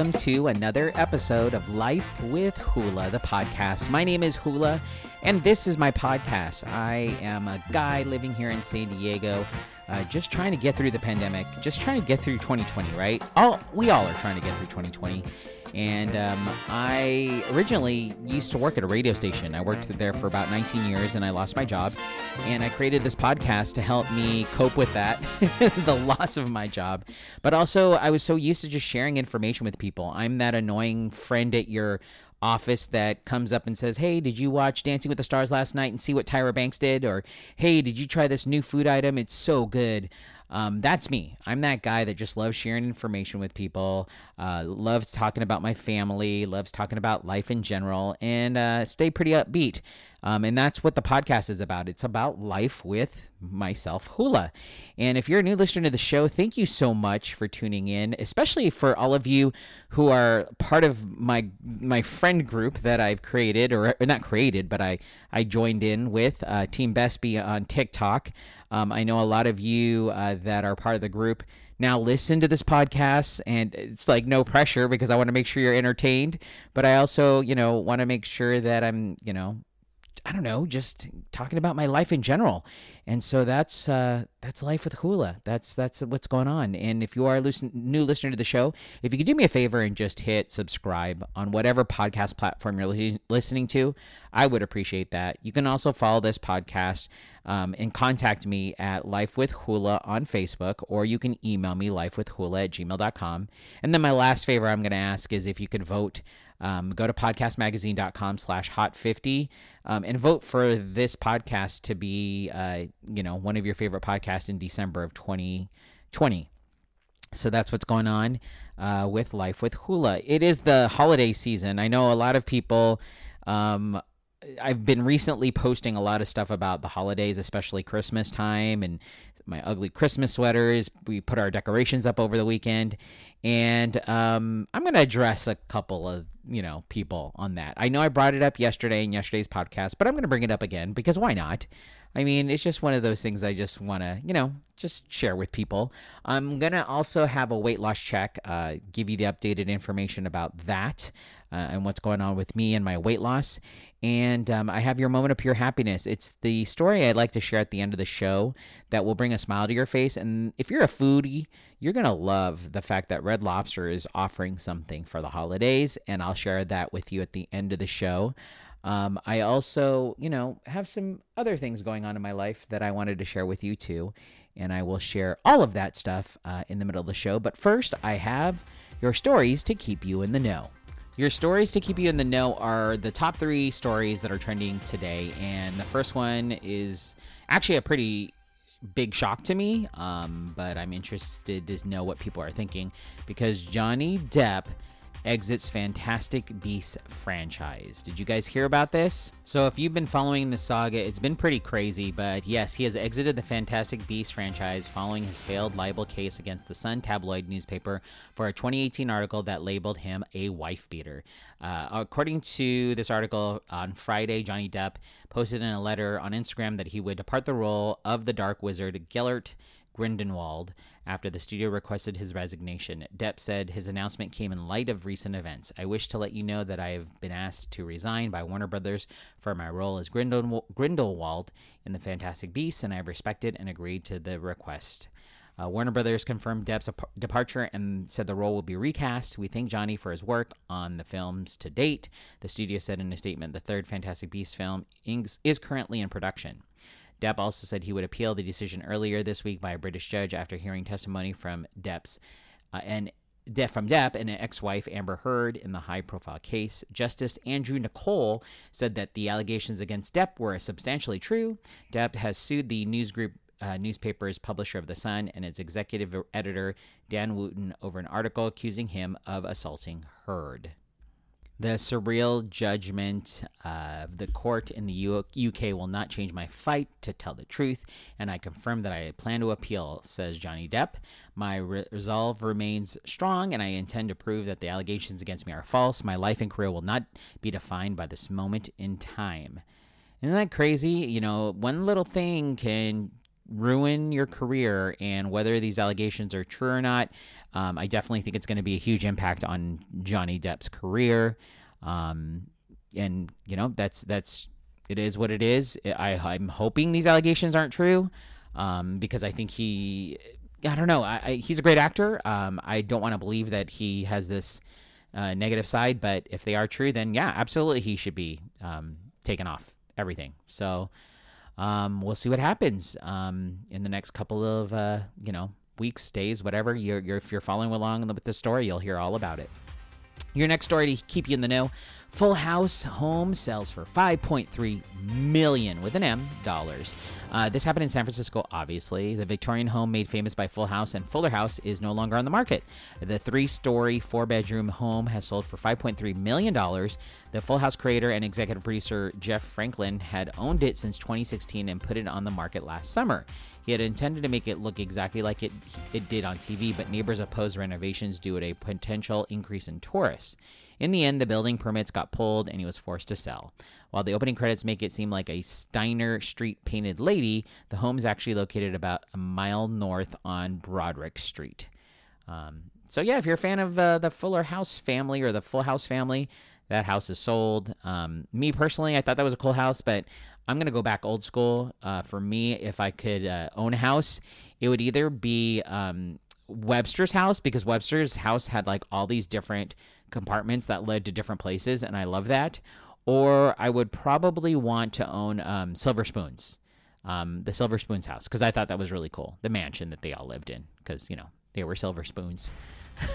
welcome to another episode of Life with Hula, the podcast. My name is Hula, and this is my podcast. I am a guy living here in San Diego, uh, just trying to get through the pandemic, just trying to get through 2020, right? All we all are trying to get through 2020. And um, I originally used to work at a radio station. I worked there for about 19 years and I lost my job. And I created this podcast to help me cope with that, the loss of my job. But also, I was so used to just sharing information with people. I'm that annoying friend at your office that comes up and says, Hey, did you watch Dancing with the Stars last night and see what Tyra Banks did? Or, Hey, did you try this new food item? It's so good. Um, that's me. I'm that guy that just loves sharing information with people, uh, loves talking about my family, loves talking about life in general, and uh, stay pretty upbeat. Um, and that's what the podcast is about. It's about life with myself, Hula. And if you're a new listener to the show, thank you so much for tuning in, especially for all of you who are part of my my friend group that I've created, or, or not created, but I, I joined in with uh, Team Besby on TikTok. Um, I know a lot of you uh, that are part of the group now listen to this podcast and it's like no pressure because I want to make sure you're entertained but I also you know want to make sure that I'm you know I don't know, just talking about my life in general. And so that's uh, that's life with Hula. That's that's what's going on. And if you are a new listener to the show, if you could do me a favor and just hit subscribe on whatever podcast platform you're li- listening to, I would appreciate that. You can also follow this podcast um, and contact me at Life with Hula on Facebook, or you can email me lifewithhula at gmail.com. And then my last favor I'm going to ask is if you could vote um, go to podcastmagazine.com slash hot50 um, and vote for this podcast to be, uh, you know, one of your favorite podcasts in December of 2020. So that's what's going on uh, with Life with Hula. It is the holiday season. I know a lot of people. Um, I've been recently posting a lot of stuff about the holidays, especially Christmas time and my ugly Christmas sweaters. We put our decorations up over the weekend, and um, I'm going to address a couple of you know people on that. I know I brought it up yesterday in yesterday's podcast, but I'm going to bring it up again because why not? I mean, it's just one of those things I just want to, you know, just share with people. I'm going to also have a weight loss check, uh, give you the updated information about that uh, and what's going on with me and my weight loss. And um, I have your moment of pure happiness. It's the story I'd like to share at the end of the show that will bring a smile to your face. And if you're a foodie, you're going to love the fact that Red Lobster is offering something for the holidays. And I'll share that with you at the end of the show. Um, I also, you know, have some other things going on in my life that I wanted to share with you too. And I will share all of that stuff uh, in the middle of the show. But first, I have your stories to keep you in the know. Your stories to keep you in the know are the top three stories that are trending today. And the first one is actually a pretty big shock to me, um, but I'm interested to know what people are thinking because Johnny Depp exits Fantastic Beasts franchise. Did you guys hear about this? So, if you've been following the saga, it's been pretty crazy, but yes, he has exited the Fantastic Beasts franchise following his failed libel case against the Sun tabloid newspaper for a 2018 article that labeled him a wife beater. Uh, according to this article on Friday, Johnny Depp posted in a letter on Instagram that he would depart the role of the Dark Wizard Gellert Grindelwald after the studio requested his resignation. Depp said his announcement came in light of recent events. I wish to let you know that I have been asked to resign by Warner Brothers for my role as Grindel- Grindelwald in The Fantastic Beasts, and I have respected and agreed to the request. Uh, Warner Brothers confirmed Depp's ap- departure and said the role will be recast. We thank Johnny for his work on the films to date. The studio said in a statement the third Fantastic Beasts film is currently in production. Depp also said he would appeal the decision earlier this week by a British judge after hearing testimony from Depp's uh, and De- from Depp and ex-wife Amber Heard in the high-profile case. Justice Andrew Nicol said that the allegations against Depp were substantially true. Depp has sued the news group uh, newspaper's publisher of The Sun and its executive editor, Dan Wootton, over an article accusing him of assaulting Heard. The surreal judgment of the court in the UK will not change my fight to tell the truth, and I confirm that I plan to appeal, says Johnny Depp. My re- resolve remains strong, and I intend to prove that the allegations against me are false. My life and career will not be defined by this moment in time. Isn't that crazy? You know, one little thing can ruin your career. And whether these allegations are true or not, um, I definitely think it's going to be a huge impact on Johnny Depp's career. Um, and you know that's that's it is what it is. I I'm hoping these allegations aren't true, um, because I think he I don't know I, I he's a great actor. Um, I don't want to believe that he has this uh, negative side, but if they are true, then yeah, absolutely he should be um, taken off everything. So um, we'll see what happens um, in the next couple of uh, you know weeks, days, whatever. You're, you're, if you're following along with the story, you'll hear all about it. Your next story to keep you in the know Full House home sells for 5.3 million with an M dollars. Uh, this happened in San Francisco, obviously. The Victorian home made famous by Full House and Fuller House is no longer on the market. The three story, four bedroom home has sold for $5.3 million. The Full House creator and executive producer Jeff Franklin had owned it since 2016 and put it on the market last summer. He had intended to make it look exactly like it, it did on TV, but neighbors opposed renovations due to a potential increase in tourists. In the end, the building permits got pulled and he was forced to sell. While the opening credits make it seem like a Steiner Street painted lady, the home is actually located about a mile north on Broderick Street. Um, so, yeah, if you're a fan of uh, the Fuller House family or the Full House family, that house is sold. Um, me personally, I thought that was a cool house, but I'm going to go back old school. Uh, for me, if I could uh, own a house, it would either be um, Webster's house because Webster's house had like all these different compartments that led to different places, and I love that. Or I would probably want to own um, Silver Spoons, um, the Silver Spoons house, because I thought that was really cool. The mansion that they all lived in, because, you know, they were Silver Spoons.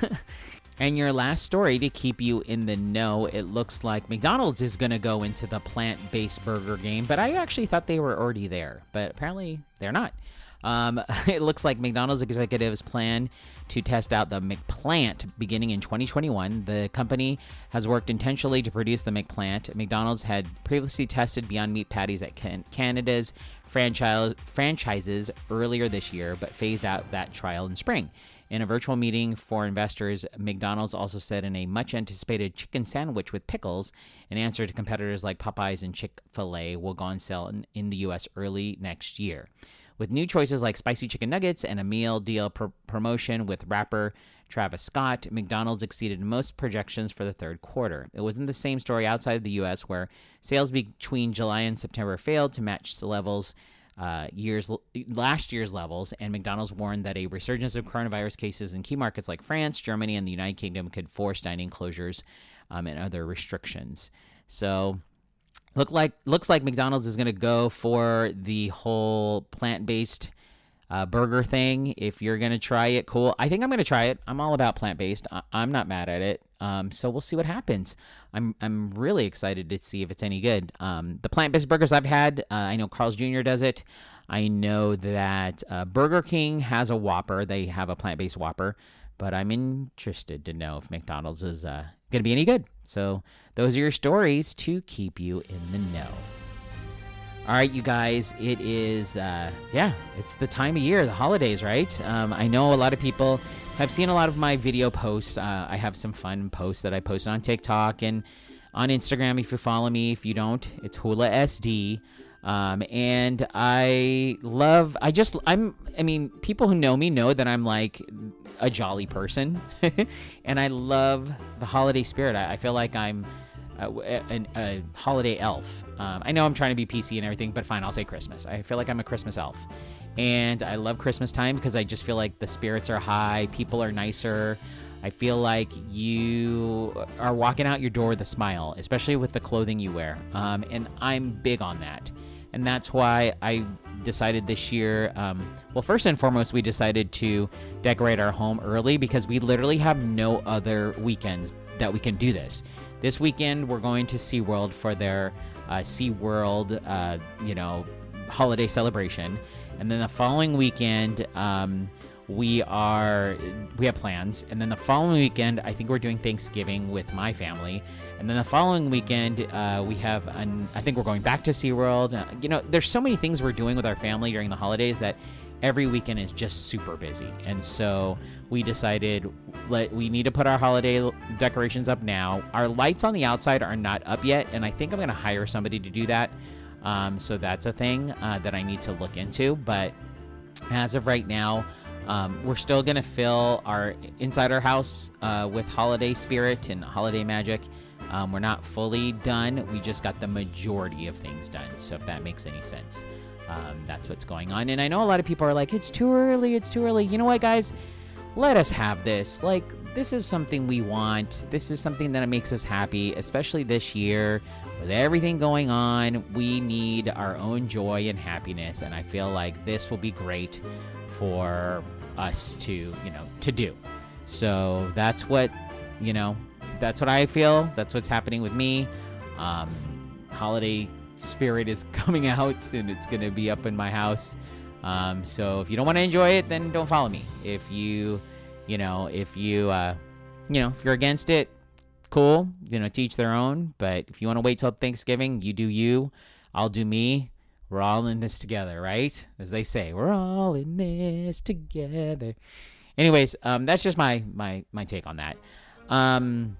and your last story to keep you in the know it looks like McDonald's is going to go into the plant based burger game, but I actually thought they were already there, but apparently they're not. Um, it looks like McDonald's executives plan to test out the McPlant beginning in 2021. The company has worked intentionally to produce the McPlant. McDonald's had previously tested Beyond Meat patties at can- Canada's franchise franchises earlier this year, but phased out that trial in spring. In a virtual meeting for investors, McDonald's also said in a much anticipated chicken sandwich with pickles, an answer to competitors like Popeyes and Chick fil A, will go on sale in, in the U.S. early next year. With new choices like spicy chicken nuggets and a meal deal promotion with rapper Travis Scott, McDonald's exceeded most projections for the third quarter. It wasn't the same story outside of the U.S., where sales between July and September failed to match the levels uh, years last year's levels, and McDonald's warned that a resurgence of coronavirus cases in key markets like France, Germany, and the United Kingdom could force dining closures um, and other restrictions. So Look like looks like McDonald's is to go for the whole plant-based uh, burger thing. If you're to try it, cool. I think I'm to try it. I'm all about plant-based. I- am not mad at it. Um, so we'll see what happens. I'm I'm really excited to see if it's any good. Um, the plant-based burgers I've had, uh, I know Carl's Jr. does it. I know that uh, Burger King has a Whopper. They have a plant-based Whopper, but I'm interested to know if McDonald's is uh, going to be any good. So those are your stories to keep you in the know. All right, you guys, it is, uh, yeah, it's the time of year, the holidays, right? Um, I know a lot of people have seen a lot of my video posts. Uh, I have some fun posts that I post on TikTok and on Instagram if you follow me. If you don't, it's Hula SD. Um, and I love, I just, I'm, I mean, people who know me know that I'm like a jolly person. and I love the holiday spirit. I, I feel like I'm a, a, a holiday elf. Um, I know I'm trying to be PC and everything, but fine, I'll say Christmas. I feel like I'm a Christmas elf. And I love Christmas time because I just feel like the spirits are high, people are nicer. I feel like you are walking out your door with a smile, especially with the clothing you wear. Um, and I'm big on that and that's why I decided this year. Um, well, first and foremost, we decided to decorate our home early because we literally have no other weekends that we can do this. This weekend, we're going to SeaWorld for their uh, SeaWorld, uh, you know, holiday celebration, and then the following weekend. Um, we are we have plans. And then the following weekend i think we're doing thanksgiving with my family. And then the following weekend uh, we have an i think we're going back to seaworld. Uh, you know there's so many things we're doing with our family during the holidays that every weekend is just super busy. And so we decided let we need to put our holiday decorations up now. Our lights on the outside are not up yet and i think i'm going to hire somebody to do that. Um, so that's a thing uh, that i need to look into. But As of right now, um, we're still gonna fill our inside our house uh, with holiday spirit and holiday magic. Um, we're not fully done. We just got the majority of things done. So if that makes any sense, um, that's what's going on. And I know a lot of people are like, "It's too early. It's too early." You know what, guys? Let us have this. Like, this is something we want. This is something that makes us happy, especially this year with everything going on. We need our own joy and happiness, and I feel like this will be great for us to, you know, to do. So that's what, you know, that's what I feel. That's what's happening with me. Um, holiday spirit is coming out and it's going to be up in my house. Um, so if you don't want to enjoy it, then don't follow me. If you, you know, if you, uh, you know, if you're against it, cool. You know, teach their own. But if you want to wait till Thanksgiving, you do you. I'll do me. We're all in this together, right? As they say, we're all in this together. Anyways, um, that's just my my my take on that. Um,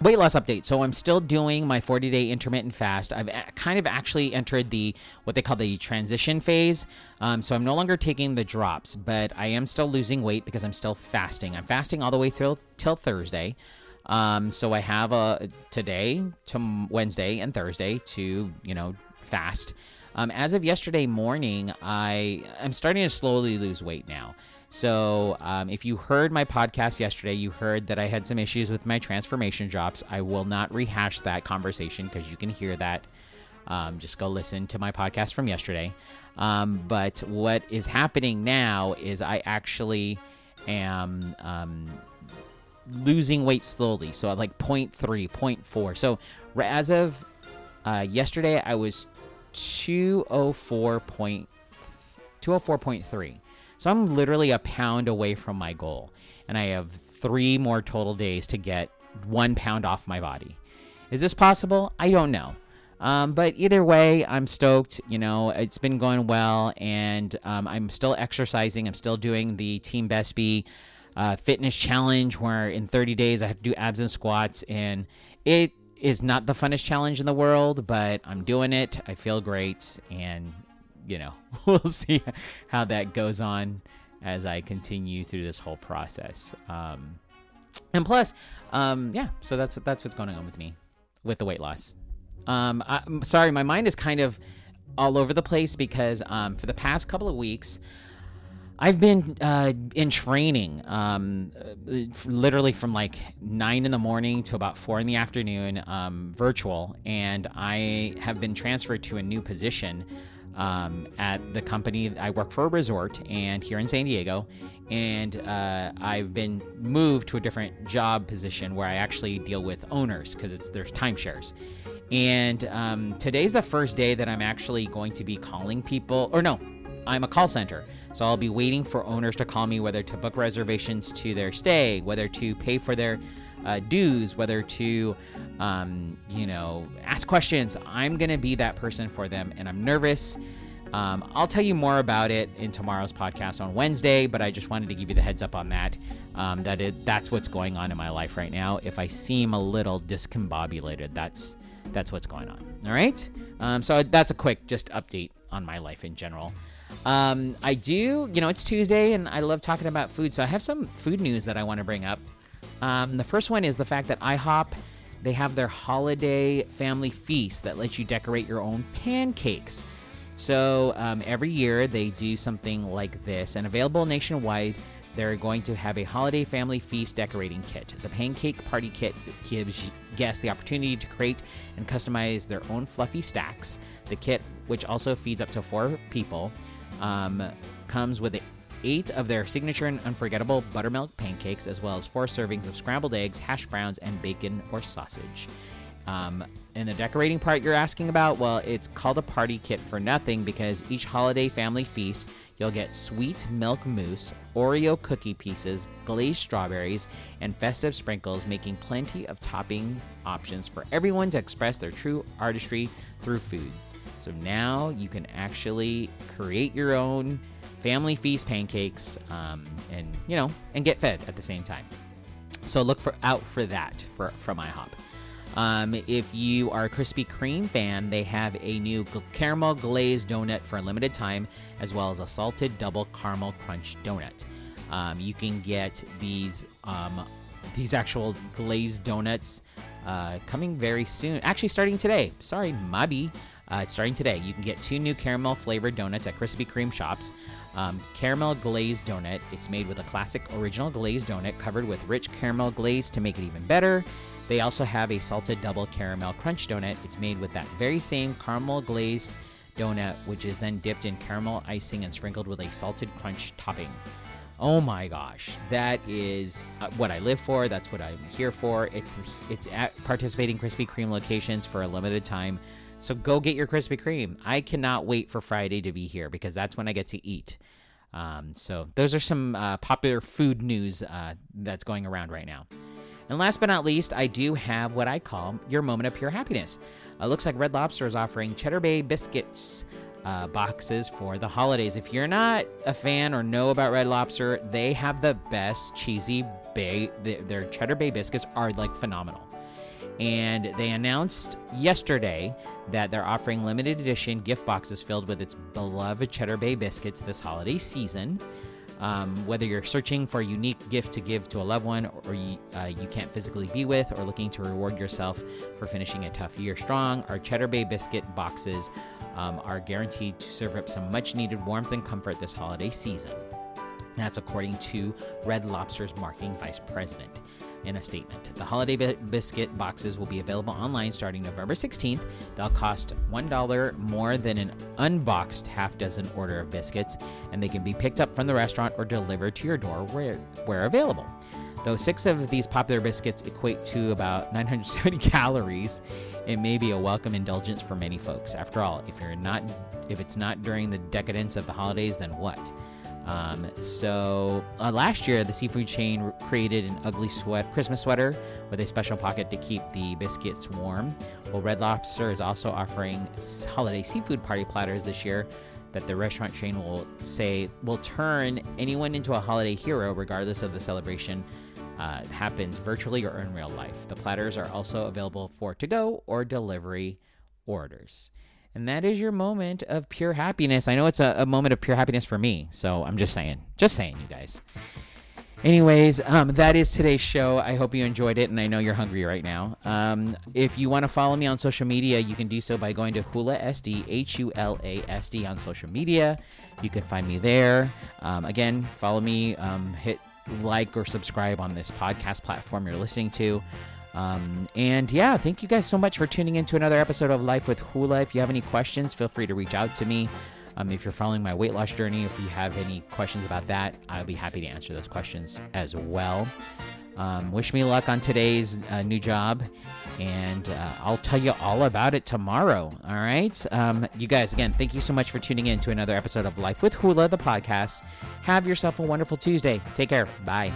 weight loss update. So I'm still doing my 40 day intermittent fast. I've kind of actually entered the what they call the transition phase. Um, so I'm no longer taking the drops, but I am still losing weight because I'm still fasting. I'm fasting all the way through till Thursday. Um, so I have a today, to Wednesday, and Thursday to you know fast. Um, as of yesterday morning, I I'm starting to slowly lose weight now. So, um, if you heard my podcast yesterday, you heard that I had some issues with my transformation drops. I will not rehash that conversation because you can hear that. Um, just go listen to my podcast from yesterday. Um, but what is happening now is I actually am um, losing weight slowly. So, like 0.3, 0.4. So, as of uh, yesterday, I was 204 point, 204.3. So I'm literally a pound away from my goal. And I have three more total days to get one pound off my body. Is this possible? I don't know. Um, but either way, I'm stoked. You know, it's been going well, and um, I'm still exercising. I'm still doing the Team Besby uh, fitness challenge, where in 30 days I have to do abs and squats, and it is not the funnest challenge in the world, but I'm doing it. I feel great, and you know, we'll see how that goes on as I continue through this whole process. Um, and plus, um, yeah, so that's what that's what's going on with me with the weight loss. Um, I'm sorry, my mind is kind of all over the place because um, for the past couple of weeks, I've been uh, in training, um, literally from like nine in the morning to about four in the afternoon, um, virtual, and I have been transferred to a new position um, at the company. I work for a resort and here in San Diego, and uh, I've been moved to a different job position where I actually deal with owners because it's there's timeshares. And um, today's the first day that I'm actually going to be calling people, or no, I'm a call center. So I'll be waiting for owners to call me whether to book reservations to their stay, whether to pay for their uh, dues, whether to, um, you know, ask questions. I'm going to be that person for them, and I'm nervous. Um, I'll tell you more about it in tomorrow's podcast on Wednesday, but I just wanted to give you the heads up on that. Um, that it, that's what's going on in my life right now. If I seem a little discombobulated, that's that's what's going on. All right. Um, so that's a quick just update on my life in general. Um, I do, you know, it's Tuesday and I love talking about food. So I have some food news that I want to bring up. Um, the first one is the fact that IHOP, they have their holiday family feast that lets you decorate your own pancakes. So um, every year they do something like this and available nationwide. They're going to have a holiday family feast decorating kit. The pancake party kit gives guests the opportunity to create and customize their own fluffy stacks. The kit, which also feeds up to four people, um, comes with eight of their signature and unforgettable buttermilk pancakes, as well as four servings of scrambled eggs, hash browns, and bacon or sausage. Um, and the decorating part you're asking about, well, it's called a party kit for nothing because each holiday family feast, you'll get sweet milk mousse, Oreo cookie pieces, glazed strawberries, and festive sprinkles, making plenty of topping options for everyone to express their true artistry through food. So now you can actually create your own family feast pancakes um, and, you know, and get fed at the same time. So look for out for that for, from IHOP. Um, if you are a Krispy Kreme fan, they have a new caramel glazed donut for a limited time, as well as a salted double caramel crunch donut. Um, you can get these um, these actual glazed donuts uh, coming very soon. Actually, starting today. Sorry, Mabi. Uh, it's starting today. You can get two new caramel flavored donuts at Krispy Kreme shops. Um, caramel glazed donut. It's made with a classic original glazed donut covered with rich caramel glaze to make it even better. They also have a salted double caramel crunch donut. It's made with that very same caramel glazed donut, which is then dipped in caramel icing and sprinkled with a salted crunch topping. Oh my gosh, that is uh, what I live for. That's what I'm here for. It's it's at participating Krispy Kreme locations for a limited time. So go get your Krispy Kreme. I cannot wait for Friday to be here because that's when I get to eat. Um, so those are some uh, popular food news uh, that's going around right now. And last but not least, I do have what I call your moment of pure happiness. Uh, looks like Red Lobster is offering Cheddar Bay biscuits uh, boxes for the holidays. If you're not a fan or know about Red Lobster, they have the best cheesy bay. Their Cheddar Bay biscuits are like phenomenal. And they announced yesterday that they're offering limited edition gift boxes filled with its beloved Cheddar Bay biscuits this holiday season. Um, whether you're searching for a unique gift to give to a loved one or you, uh, you can't physically be with, or looking to reward yourself for finishing a tough year strong, our Cheddar Bay biscuit boxes um, are guaranteed to serve up some much needed warmth and comfort this holiday season. That's according to Red Lobster's marketing vice president in a statement. The holiday biscuit boxes will be available online starting November 16th. They'll cost $1 more than an unboxed half dozen order of biscuits, and they can be picked up from the restaurant or delivered to your door where, where available. Though six of these popular biscuits equate to about 970 calories, it may be a welcome indulgence for many folks. After all, if you're not if it's not during the decadence of the holidays, then what? Um, so uh, last year, the seafood chain created an ugly sweat Christmas sweater with a special pocket to keep the biscuits warm. Well, Red Lobster is also offering holiday seafood party platters this year that the restaurant chain will say will turn anyone into a holiday hero regardless of the celebration uh, happens virtually or in real life. The platters are also available for to go or delivery orders. And that is your moment of pure happiness. I know it's a, a, moment of pure happiness for me. So I'm just saying, just saying, you guys. Anyways, um, that is today's show. I hope you enjoyed it, and I know you're hungry right now. Um, if you want to follow me on social media, you can do so by going to Hula SD, H U L A S D, on social media. You can find me there. Um, again, follow me, um, hit like or subscribe on this podcast platform you're listening to. Um, and yeah, thank you guys so much for tuning in to another episode of Life with Hula. If you have any questions, feel free to reach out to me. Um, if you're following my weight loss journey, if you have any questions about that, I'll be happy to answer those questions as well. Um, wish me luck on today's uh, new job, and uh, I'll tell you all about it tomorrow. All right. Um, you guys, again, thank you so much for tuning in to another episode of Life with Hula, the podcast. Have yourself a wonderful Tuesday. Take care. Bye.